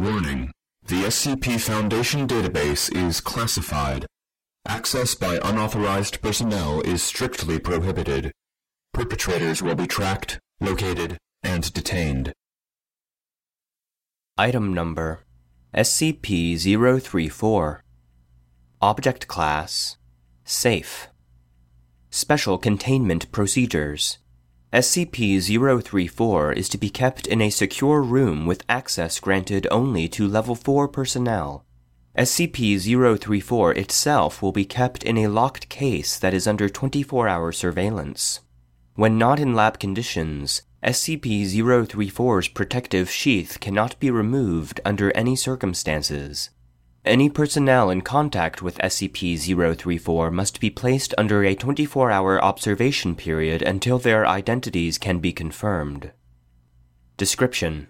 Warning. The SCP Foundation database is classified. Access by unauthorized personnel is strictly prohibited. Perpetrators will be tracked, located, and detained. Item Number SCP-034 Object Class Safe Special Containment Procedures SCP-034 is to be kept in a secure room with access granted only to Level 4 personnel. SCP-034 itself will be kept in a locked case that is under 24-hour surveillance. When not in lab conditions, SCP-034's protective sheath cannot be removed under any circumstances. Any personnel in contact with SCP-034 must be placed under a 24-hour observation period until their identities can be confirmed. Description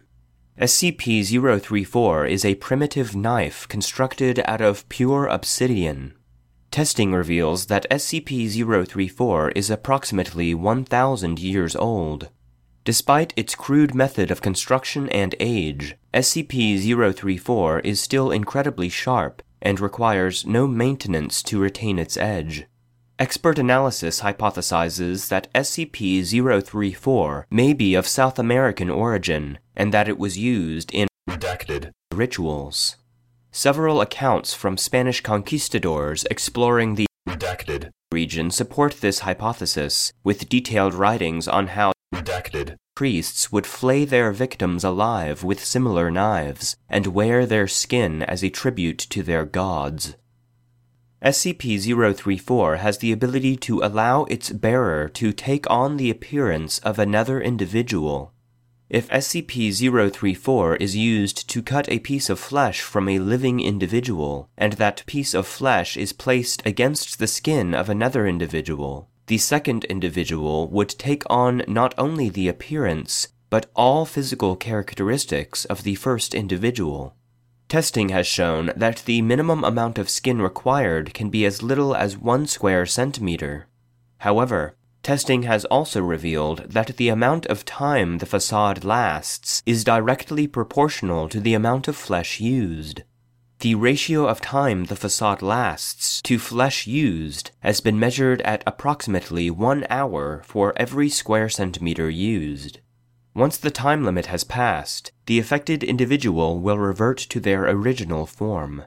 SCP-034 is a primitive knife constructed out of pure obsidian. Testing reveals that SCP-034 is approximately 1,000 years old. Despite its crude method of construction and age, SCP-034 is still incredibly sharp and requires no maintenance to retain its edge. Expert analysis hypothesizes that SCP-034 may be of South American origin and that it was used in Redacted. rituals. Several accounts from Spanish conquistadors exploring the Redacted. region support this hypothesis, with detailed writings on how Redacted. priests would flay their victims alive with similar knives and wear their skin as a tribute to their gods. SCP-034 has the ability to allow its bearer to take on the appearance of another individual. If SCP-034 is used to cut a piece of flesh from a living individual, and that piece of flesh is placed against the skin of another individual, the second individual would take on not only the appearance, but all physical characteristics of the first individual. Testing has shown that the minimum amount of skin required can be as little as one square centimeter. However, testing has also revealed that the amount of time the facade lasts is directly proportional to the amount of flesh used. The ratio of time the facade lasts to flesh used has been measured at approximately one hour for every square centimeter used. Once the time limit has passed, the affected individual will revert to their original form.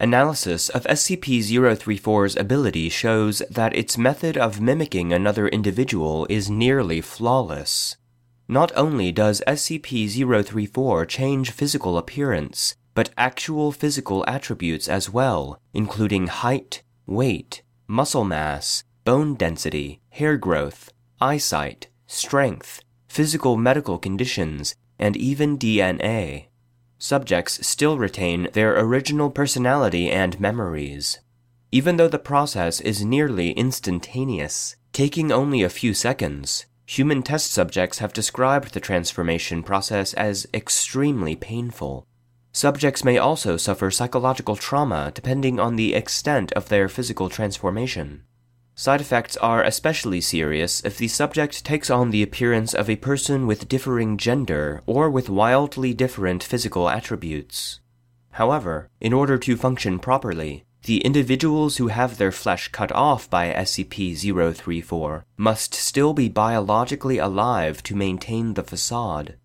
Analysis of SCP-034's ability shows that its method of mimicking another individual is nearly flawless. Not only does SCP-034 change physical appearance, but actual physical attributes as well, including height, weight, muscle mass, bone density, hair growth, eyesight, strength, physical medical conditions, and even DNA. Subjects still retain their original personality and memories. Even though the process is nearly instantaneous, taking only a few seconds, human test subjects have described the transformation process as extremely painful. Subjects may also suffer psychological trauma depending on the extent of their physical transformation. Side effects are especially serious if the subject takes on the appearance of a person with differing gender or with wildly different physical attributes. However, in order to function properly, the individuals who have their flesh cut off by SCP-034 must still be biologically alive to maintain the facade.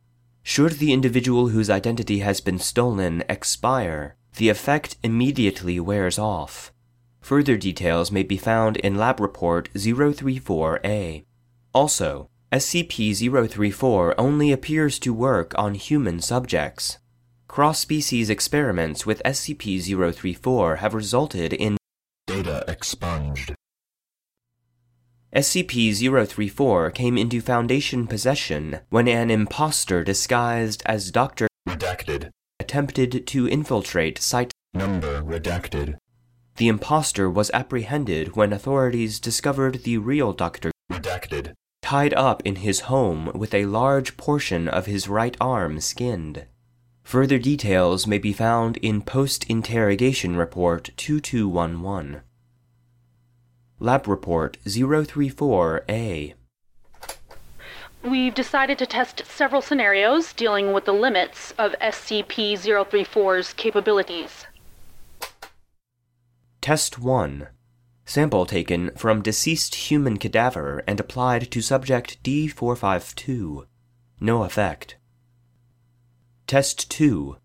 Should the individual whose identity has been stolen expire, the effect immediately wears off. Further details may be found in Lab Report 034A. Also, SCP-034 only appears to work on human subjects. Cross-species experiments with SCP-034 have resulted in Data expunged. SCP-034 came into Foundation possession when an imposter disguised as Dr. Redacted. attempted to infiltrate Site Number redacted. The impostor was apprehended when authorities discovered the real Dr. Redacted. tied up in his home with a large portion of his right arm skinned. Further details may be found in Post Interrogation Report 2211. Lab Report 034A. we've decided to test several scenarios dealing with the limits of SCP 034's capabilities. Test 1 Sample taken from deceased human cadaver and applied to subject D452. No effect. Test 2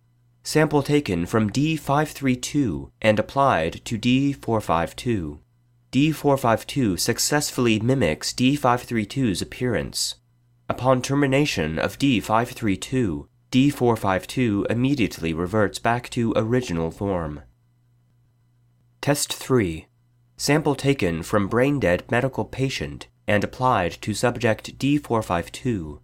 Sample taken from D532 and applied to D452. D452 successfully mimics D532's appearance. Upon termination of D532, D452 immediately reverts back to original form. Test 3 Sample taken from brain dead medical patient and applied to subject D452.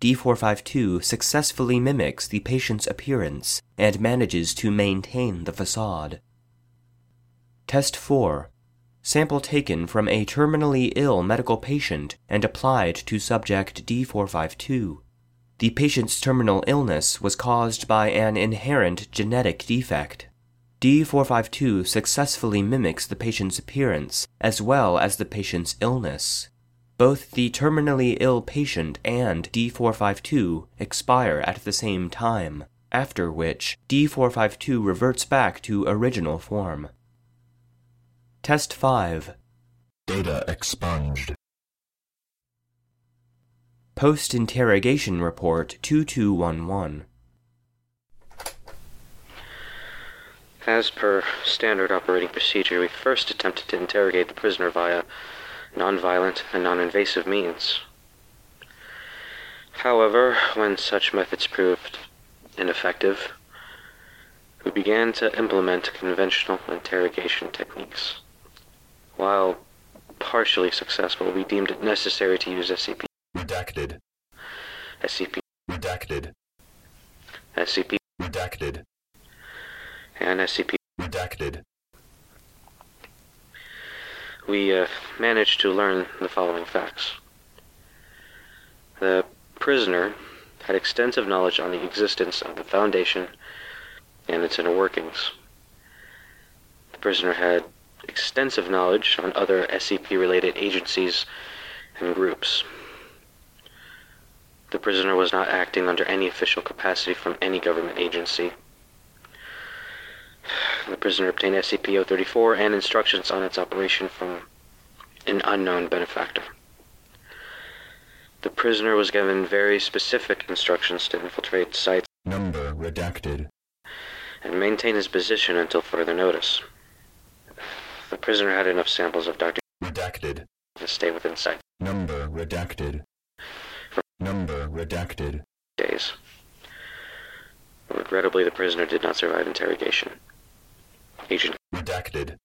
D452 successfully mimics the patient's appearance and manages to maintain the facade. Test 4 Sample taken from a terminally ill medical patient and applied to subject D452. The patient's terminal illness was caused by an inherent genetic defect. D452 successfully mimics the patient's appearance as well as the patient's illness. Both the terminally ill patient and D452 expire at the same time, after which D452 reverts back to original form. Test 5 Data expunged. Post Interrogation Report 2211. As per standard operating procedure, we first attempted to interrogate the prisoner via nonviolent and non-invasive means. However, when such methods proved ineffective, we began to implement conventional interrogation techniques. While partially successful, we deemed it necessary to use SCP, Redacted. SCP, Redacted. SCP, Redacted. and SCP. Redacted. We uh, managed to learn the following facts. The prisoner had extensive knowledge on the existence of the Foundation and its inner workings. The prisoner had extensive knowledge on other SCP related agencies and groups. The prisoner was not acting under any official capacity from any government agency. The prisoner obtained SCP-034 and instructions on its operation from an unknown benefactor. The prisoner was given very specific instructions to infiltrate sites Number redacted. and maintain his position until further notice. The prisoner had enough samples of Dr. Redacted. to stay within site Number redacted. Number redacted. days. Regrettably, the prisoner did not survive interrogation. Agent Redacted.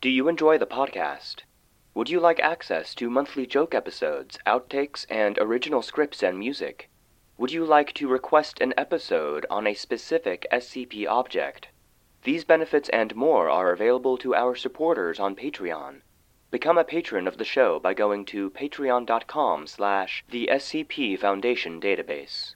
Do you enjoy the podcast? Would you like access to monthly joke episodes, outtakes, and original scripts and music? Would you like to request an episode on a specific SCP object? These benefits and more are available to our supporters on Patreon. Become a patron of the show by going to patreon.com slash the SCP Foundation Database.